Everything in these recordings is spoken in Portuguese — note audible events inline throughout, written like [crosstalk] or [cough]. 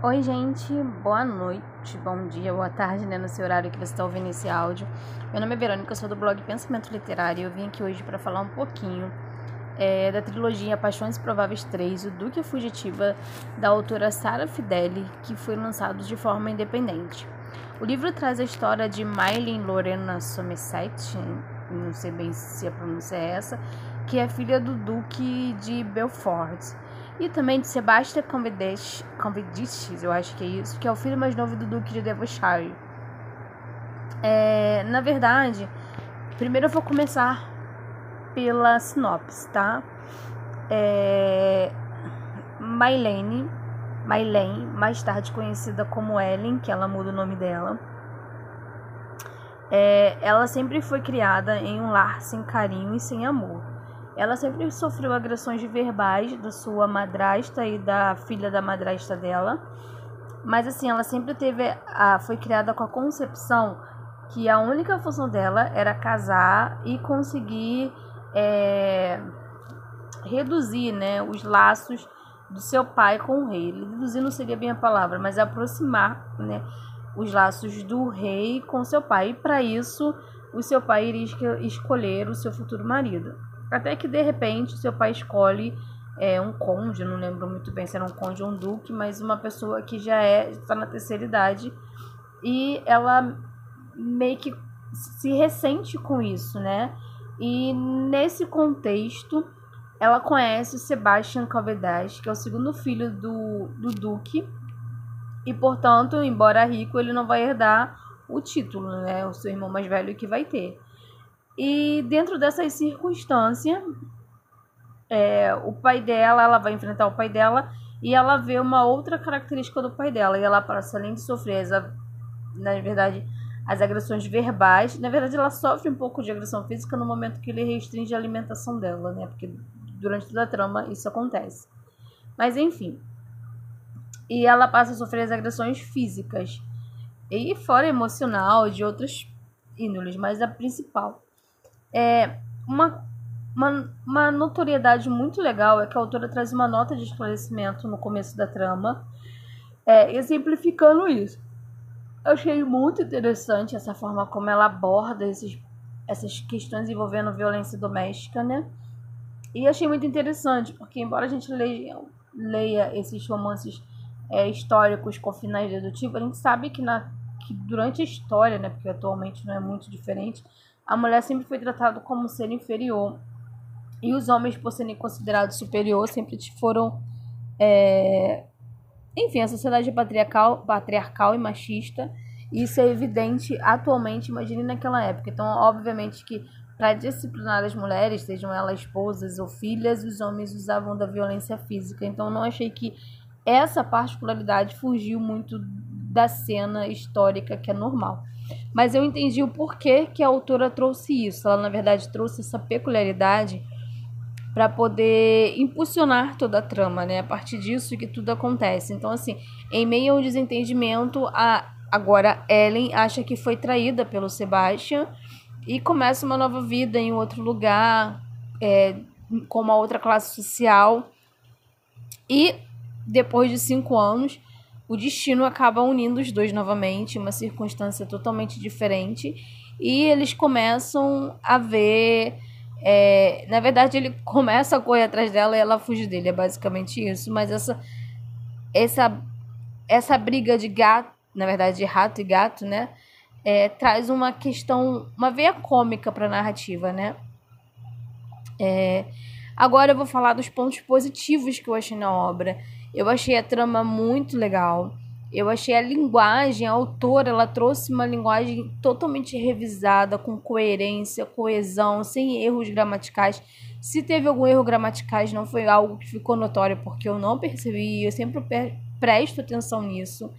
Oi, gente, boa noite, bom dia, boa tarde, né, no seu horário que você está ouvindo esse áudio. Meu nome é Verônica, eu sou do blog Pensamento Literário e eu vim aqui hoje para falar um pouquinho é, da trilogia Paixões Prováveis 3, O Duque Fugitiva, da autora Sara Fideli, que foi lançado de forma independente. O livro traz a história de Maylin Lorena Somerset, não sei bem se a pronúncia é essa, que é filha do Duque de Belfort e também de Sebastian Convidiches, eu acho que é isso, que é o filho mais novo do Duque de Devonshire. É, na verdade, primeiro eu vou começar pela sinopse, tá? É, Maylene, Maylene, mais tarde conhecida como Ellen, que ela muda o nome dela. É, ela sempre foi criada em um lar sem carinho e sem amor. Ela sempre sofreu agressões verbais da sua madrasta e da filha da madrasta dela. Mas assim, ela sempre teve a foi criada com a concepção que a única função dela era casar e conseguir é, reduzir, né, os laços do seu pai com o rei. Reduzir não seria bem a palavra, mas aproximar, né, os laços do rei com seu pai. E para isso, o seu pai iria escolher o seu futuro marido. Até que de repente seu pai escolhe é, um conde, não lembro muito bem se era um conde ou um duque, mas uma pessoa que já é está na terceira idade e ela meio que se ressente com isso, né? E nesse contexto, ela conhece Sebastian Calvedas, que é o segundo filho do, do duque, e portanto, embora rico, ele não vai herdar o título, né? O seu irmão mais velho que vai ter. E dentro dessas circunstâncias, é, o pai dela, ela vai enfrentar o pai dela e ela vê uma outra característica do pai dela. E ela passa, além de sofrer, na verdade, as agressões verbais, na verdade, ela sofre um pouco de agressão física no momento que ele restringe a alimentação dela, né? Porque durante toda a trama isso acontece. Mas enfim. E ela passa a sofrer as agressões físicas. E fora emocional, de outras índoles, mas a principal é, uma, uma, uma notoriedade muito legal é que a autora traz uma nota de esclarecimento no começo da trama, é, exemplificando isso. Eu achei muito interessante essa forma como ela aborda esses, essas questões envolvendo violência doméstica, né? E achei muito interessante, porque embora a gente leia, leia esses romances é, históricos com finais dedutivos, a gente sabe que, na, que durante a história, né, porque atualmente não é muito diferente, a mulher sempre foi tratada como ser inferior. E os homens, por serem considerados superior, sempre foram. É... Enfim, a sociedade é patriarcal, patriarcal e machista. Isso é evidente atualmente, imagine naquela época. Então, obviamente que para disciplinar as mulheres, sejam elas esposas ou filhas, os homens usavam da violência física. Então, não achei que essa particularidade fugiu muito da cena histórica que é normal. Mas eu entendi o porquê que a autora trouxe isso. Ela, na verdade, trouxe essa peculiaridade para poder impulsionar toda a trama, né? A partir disso que tudo acontece. Então, assim, em meio ao desentendimento, a agora Ellen acha que foi traída pelo Sebastian e começa uma nova vida em outro lugar, é, com uma outra classe social. E depois de cinco anos, o destino acaba unindo os dois novamente, uma circunstância totalmente diferente, e eles começam a ver. É, na verdade, ele [laughs] começa a correr atrás dela e ela foge dele, é basicamente isso. Mas essa, essa, essa briga de gato, na verdade, de rato e gato, né? É, traz uma questão, uma veia cômica para a narrativa, né? É, agora eu vou falar dos pontos positivos que eu achei na obra. Eu achei a trama muito legal. Eu achei a linguagem, a autora, ela trouxe uma linguagem totalmente revisada, com coerência, coesão, sem erros gramaticais. Se teve algum erro gramaticais, não foi algo que ficou notório, porque eu não percebi, eu sempre presto atenção nisso.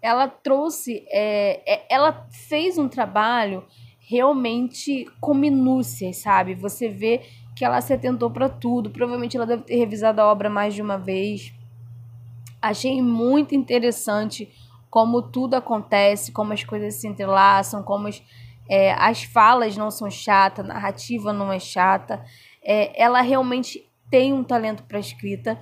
Ela trouxe, é, é, ela fez um trabalho realmente com minúcias, sabe? Você vê que ela se atentou para tudo. Provavelmente ela deve ter revisado a obra mais de uma vez Achei muito interessante como tudo acontece, como as coisas se entrelaçam, como as, é, as falas não são chatas, a narrativa não é chata. É, ela realmente tem um talento para escrita.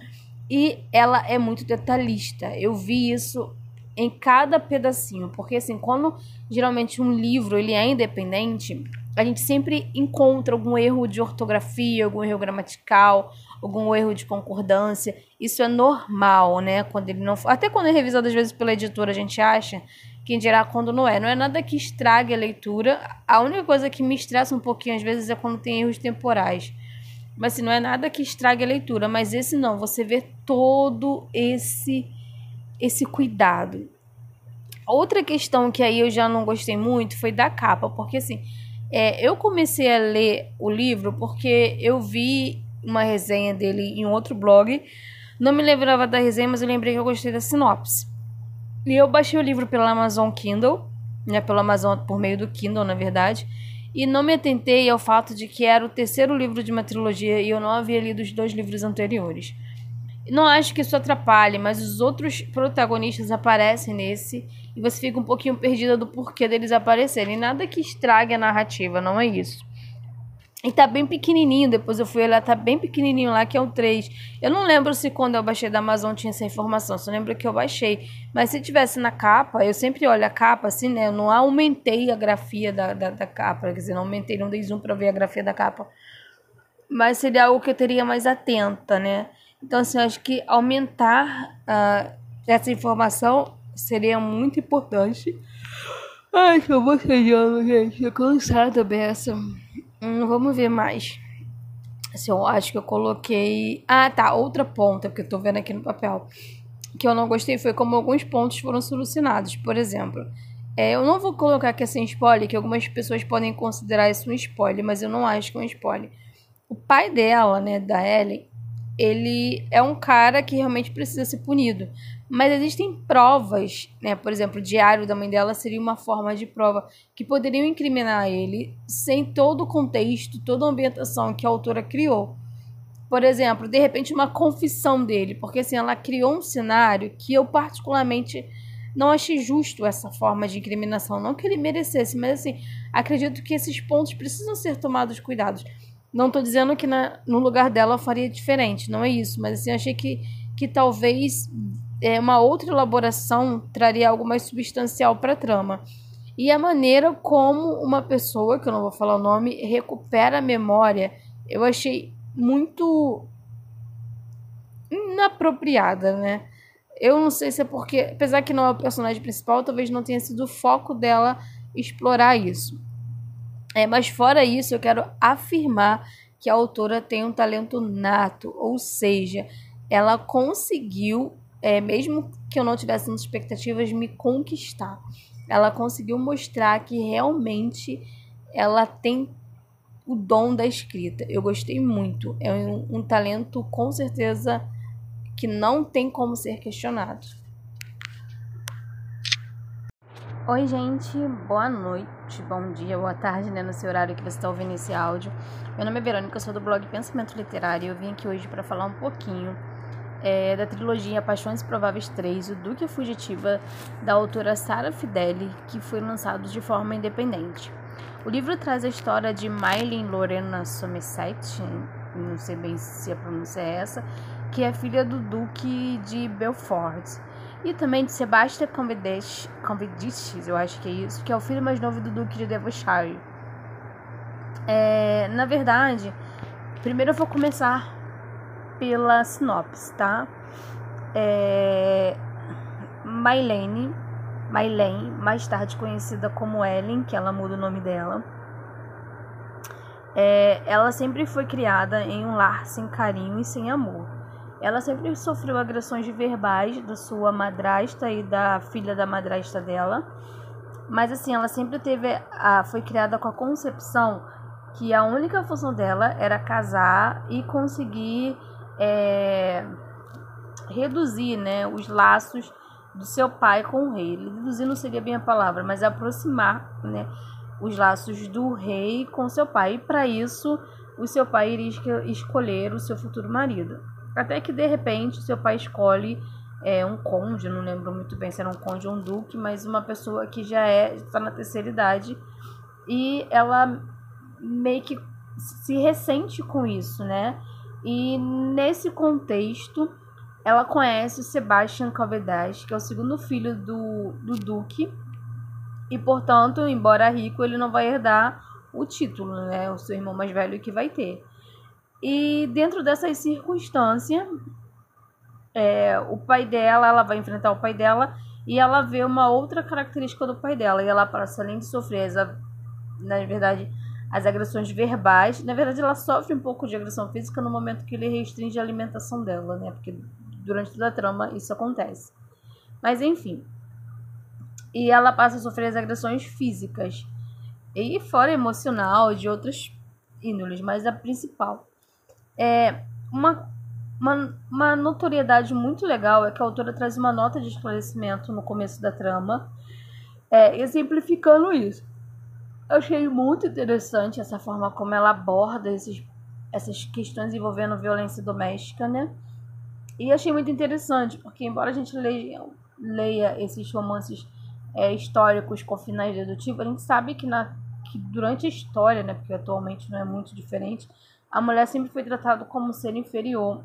E ela é muito detalhista. Eu vi isso em cada pedacinho, porque assim, quando geralmente um livro ele é independente, a gente sempre encontra algum erro de ortografia, algum erro gramatical, algum erro de concordância. Isso é normal, né? Quando ele não, até quando é revisado às vezes pela editora, a gente acha quem dirá quando não é. Não é nada que estrague a leitura. A única coisa que me estressa um pouquinho às vezes é quando tem erros temporais. Mas assim, não é nada que estrague a leitura, mas esse não, você vê todo esse esse cuidado. Outra questão que aí eu já não gostei muito foi da capa, porque assim, é, eu comecei a ler o livro porque eu vi uma resenha dele em outro blog. Não me lembrava da resenha, mas eu lembrei que eu gostei da sinopse. E eu baixei o livro pela Amazon Kindle, né, pela Amazon por meio do Kindle, na verdade, e não me atentei ao fato de que era o terceiro livro de uma trilogia e eu não havia lido os dois livros anteriores. Não acho que isso atrapalhe, mas os outros protagonistas aparecem nesse e você fica um pouquinho perdida do porquê deles aparecerem. Nada que estrague a narrativa, não é isso. E tá bem pequenininho, depois eu fui olhar, tá bem pequenininho lá, que é o 3. Eu não lembro se quando eu baixei da Amazon tinha essa informação, só lembro que eu baixei. Mas se tivesse na capa, eu sempre olho a capa assim, né? Eu não aumentei a grafia da, da, da capa, quer dizer, não aumentei, não dei zoom pra ver a grafia da capa. Mas seria algo que eu teria mais atenta, né? Então, assim, eu acho que aumentar uh, essa informação seria muito importante. Ai, tô bocejando, gente. Tô cansada dessa. Hum, vamos ver mais. Se eu acho que eu coloquei. Ah, tá. Outra ponta, porque eu tô vendo aqui no papel. Que eu não gostei foi como alguns pontos foram solucionados. Por exemplo, é, eu não vou colocar aqui sem spoiler, que algumas pessoas podem considerar isso um spoiler, mas eu não acho que é um spoiler. O pai dela, né, da Ellen, ele é um cara que realmente precisa ser punido. Mas existem provas, né? Por exemplo, o diário da mãe dela seria uma forma de prova que poderiam incriminar ele sem todo o contexto, toda a ambientação que a autora criou. Por exemplo, de repente uma confissão dele, porque assim ela criou um cenário que eu particularmente não achei justo essa forma de incriminação, não que ele merecesse, mas assim, acredito que esses pontos precisam ser tomados cuidados. Não estou dizendo que na, no lugar dela eu faria diferente, não é isso, mas assim, achei que, que talvez é, uma outra elaboração traria algo mais substancial para a trama. E a maneira como uma pessoa, que eu não vou falar o nome, recupera a memória, eu achei muito inapropriada, né? Eu não sei se é porque, apesar que não é o personagem principal, talvez não tenha sido o foco dela explorar isso. É, mas fora isso, eu quero afirmar que a autora tem um talento nato, ou seja, ela conseguiu é, mesmo que eu não tivesse muitas expectativas, me conquistar. Ela conseguiu mostrar que realmente ela tem o dom da escrita. Eu gostei muito. É um, um talento, com certeza, que não tem como ser questionado. Oi, gente, boa noite, bom dia, boa tarde, né? No seu horário que você está ouvindo esse áudio. Meu nome é Verônica, eu sou do blog Pensamento Literário e eu vim aqui hoje para falar um pouquinho é, da trilogia Paixões Prováveis 3, O Duque Fugitiva, da autora Sara Fideli, que foi lançado de forma independente. O livro traz a história de Maylin Lorena Somerset, não sei bem se a pronúncia é essa, que é filha do Duque de Belfort, e também de Sebastian Convediches, eu acho que é isso, que é o filho mais novo do Duque de Devonshire. É, na verdade, primeiro eu vou começar pela sinopse, tá? É... Maylene, Maylene, mais tarde conhecida como Ellen, que ela muda o nome dela. É, ela sempre foi criada em um lar sem carinho e sem amor. Ela sempre sofreu agressões verbais da sua madrasta e da filha da madrasta dela. Mas assim, ela sempre teve a, foi criada com a concepção que a única função dela era casar e conseguir é, reduzir né, os laços do seu pai com o rei. Reduzir não seria bem a palavra, mas aproximar né, os laços do rei com seu pai. E para isso, o seu pai iria escolher o seu futuro marido. Até que de repente, seu pai escolhe é, um conde, não lembro muito bem se era um conde ou um duque, mas uma pessoa que já é está na terceira idade e ela meio que se ressente com isso, né? E nesse contexto, ela conhece o Sebastian Calvedas, que é o segundo filho do, do Duque, e portanto, embora rico, ele não vai herdar o título, né? O seu irmão mais velho que vai ter. E dentro dessas circunstâncias, é, o pai dela, ela vai enfrentar o pai dela e ela vê uma outra característica do pai dela. E ela passa, além de sofrer, essa, na verdade, as agressões verbais. Na verdade, ela sofre um pouco de agressão física no momento que ele restringe a alimentação dela, né? Porque durante toda a trama isso acontece. Mas enfim. E ela passa a sofrer as agressões físicas. E fora emocional, de outras índoles, mas a principal. É uma, uma, uma notoriedade muito legal é que a autora traz uma nota de esclarecimento no começo da trama, é, exemplificando isso. Eu achei muito interessante essa forma como ela aborda esses, essas questões envolvendo violência doméstica, né? E achei muito interessante, porque embora a gente leia, leia esses romances é, históricos com finais dedutivos, a gente sabe que, na, que durante a história, né, porque atualmente não é muito diferente, a mulher sempre foi tratada como ser inferior.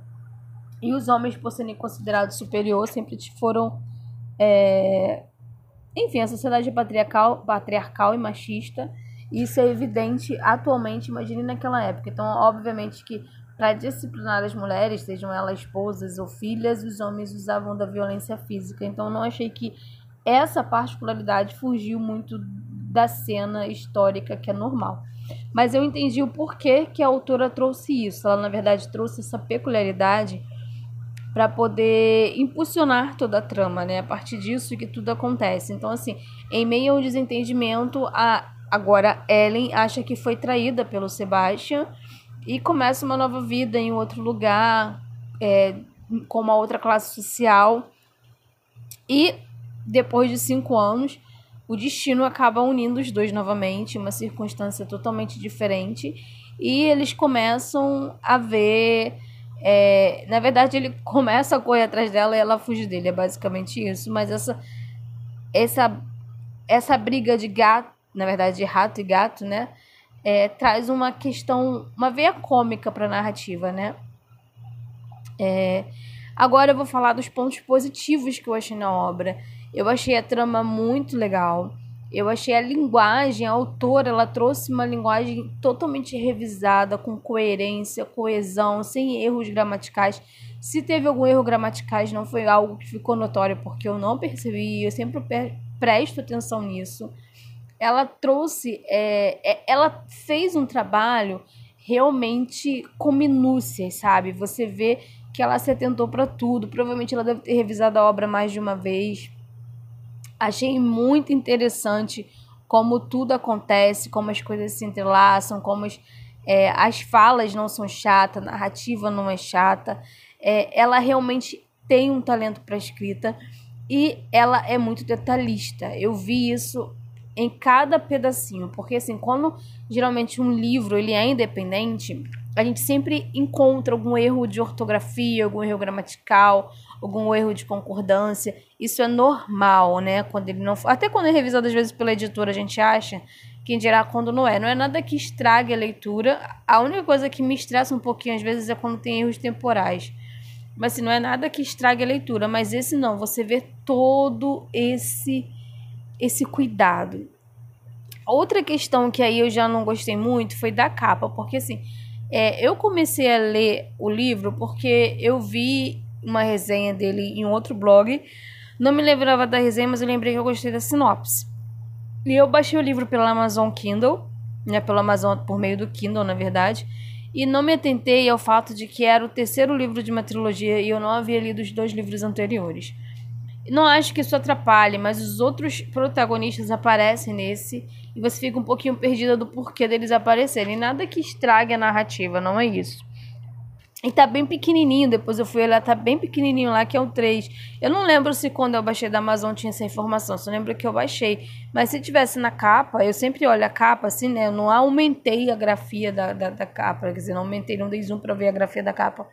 E os homens, por serem considerados superior, sempre foram. É... Enfim, a sociedade é patriarcal, patriarcal e machista. Isso é evidente atualmente, imagine naquela época. Então, obviamente que para disciplinar as mulheres, sejam elas esposas ou filhas, os homens usavam da violência física. Então, não achei que essa particularidade fugiu muito da cena histórica que é normal. Mas eu entendi o porquê que a autora trouxe isso. Ela, na verdade, trouxe essa peculiaridade para poder impulsionar toda a trama, né? A partir disso que tudo acontece. Então, assim, em meio ao desentendimento, a agora Ellen acha que foi traída pelo Sebastian e começa uma nova vida em outro lugar, é, com uma outra classe social. E depois de cinco anos, o destino acaba unindo os dois novamente, uma circunstância totalmente diferente. E eles começam a ver. É, na verdade, ele [laughs] começa a correr atrás dela e ela fuge dele. É basicamente isso. Mas essa, essa, essa briga de gato, na verdade, de rato e gato, né? é, traz uma questão, uma veia cômica para a narrativa, né? É, agora eu vou falar dos pontos positivos que eu achei na obra. Eu achei a trama muito legal. Eu achei a linguagem, a autora, ela trouxe uma linguagem totalmente revisada, com coerência, coesão, sem erros gramaticais. Se teve algum erro gramaticais, não foi algo que ficou notório, porque eu não percebi, eu sempre presto atenção nisso ela trouxe, é, é, ela fez um trabalho realmente com minúcias, sabe? Você vê que ela se atentou para tudo. Provavelmente ela deve ter revisado a obra mais de uma vez. Achei muito interessante como tudo acontece, como as coisas se entrelaçam, como as, é, as falas não são chatas, a narrativa não é chata. É, ela realmente tem um talento para escrita e ela é muito detalhista. Eu vi isso em cada pedacinho, porque assim, quando geralmente um livro ele é independente, a gente sempre encontra algum erro de ortografia, algum erro gramatical, algum erro de concordância. Isso é normal, né? Quando ele não, até quando é revisado às vezes pela editora, a gente acha quem dirá quando não é. Não é nada que estrague a leitura. A única coisa que me estressa um pouquinho às vezes é quando tem erros temporais. Mas assim, não é nada que estrague a leitura, mas esse não, você vê todo esse esse cuidado. Outra questão que aí eu já não gostei muito foi da capa, porque assim, é, eu comecei a ler o livro porque eu vi uma resenha dele em outro blog. Não me lembrava da resenha, mas eu lembrei que eu gostei da sinopse. E eu baixei o livro pela Amazon Kindle, né, pela Amazon por meio do Kindle, na verdade, e não me atentei ao fato de que era o terceiro livro de uma trilogia e eu não havia lido os dois livros anteriores. Não acho que isso atrapalhe, mas os outros protagonistas aparecem nesse e você fica um pouquinho perdida do porquê deles aparecerem. Nada que estrague a narrativa, não é isso. E tá bem pequenininho, depois eu fui olhar, tá bem pequenininho lá, que é o 3. Eu não lembro se quando eu baixei da Amazon tinha essa informação, só lembro que eu baixei. Mas se tivesse na capa, eu sempre olho a capa assim, né? Eu não aumentei a grafia da, da, da capa, quer dizer, não aumentei, não dei zoom pra ver a grafia da capa.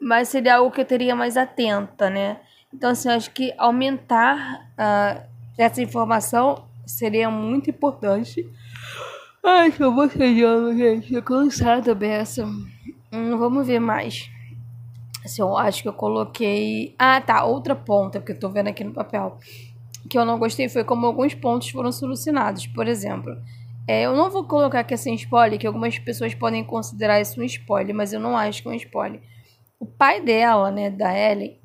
Mas seria algo que eu teria mais atenta, né? Então, assim, acho que aumentar uh, essa informação seria muito importante. Ai, que eu vou bocejando, gente. Tô cansada beça. Hum, vamos ver mais. Assim, eu acho que eu coloquei. Ah, tá. Outra ponta, porque eu tô vendo aqui no papel. Que eu não gostei foi como alguns pontos foram solucionados. Por exemplo, é, eu não vou colocar aqui assim spoiler, que algumas pessoas podem considerar isso um spoiler, mas eu não acho que é um spoiler. O pai dela, né, da Ellen,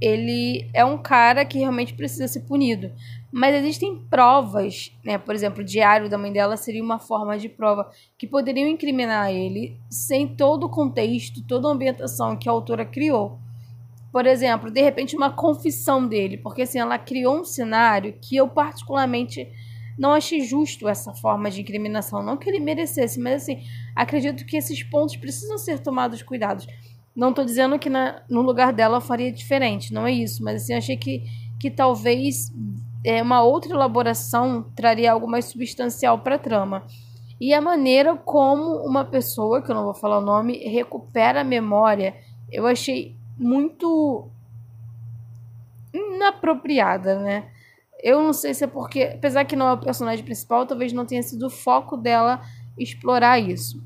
ele é um cara que realmente precisa ser punido. Mas existem provas, né? Por exemplo, o diário da mãe dela seria uma forma de prova que poderiam incriminar ele sem todo o contexto, toda a ambientação que a autora criou. Por exemplo, de repente uma confissão dele, porque assim ela criou um cenário que eu particularmente não achei justo essa forma de incriminação, não que ele merecesse, mas assim, acredito que esses pontos precisam ser tomados cuidados. Não estou dizendo que na, no lugar dela eu faria diferente, não é isso, mas assim, achei que, que talvez é, uma outra elaboração traria algo mais substancial para a trama. E a maneira como uma pessoa, que eu não vou falar o nome, recupera a memória, eu achei muito inapropriada, né? Eu não sei se é porque, apesar que não é o personagem principal, talvez não tenha sido o foco dela explorar isso.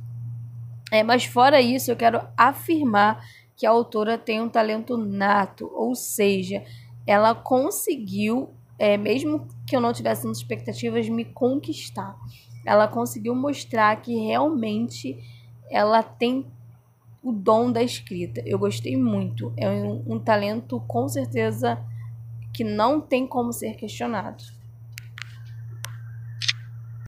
É, mas fora isso, eu quero afirmar que a autora tem um talento nato, ou seja, ela conseguiu, é, mesmo que eu não tivesse muitas expectativas, me conquistar. Ela conseguiu mostrar que realmente ela tem o dom da escrita. Eu gostei muito. É um, um talento com certeza que não tem como ser questionado.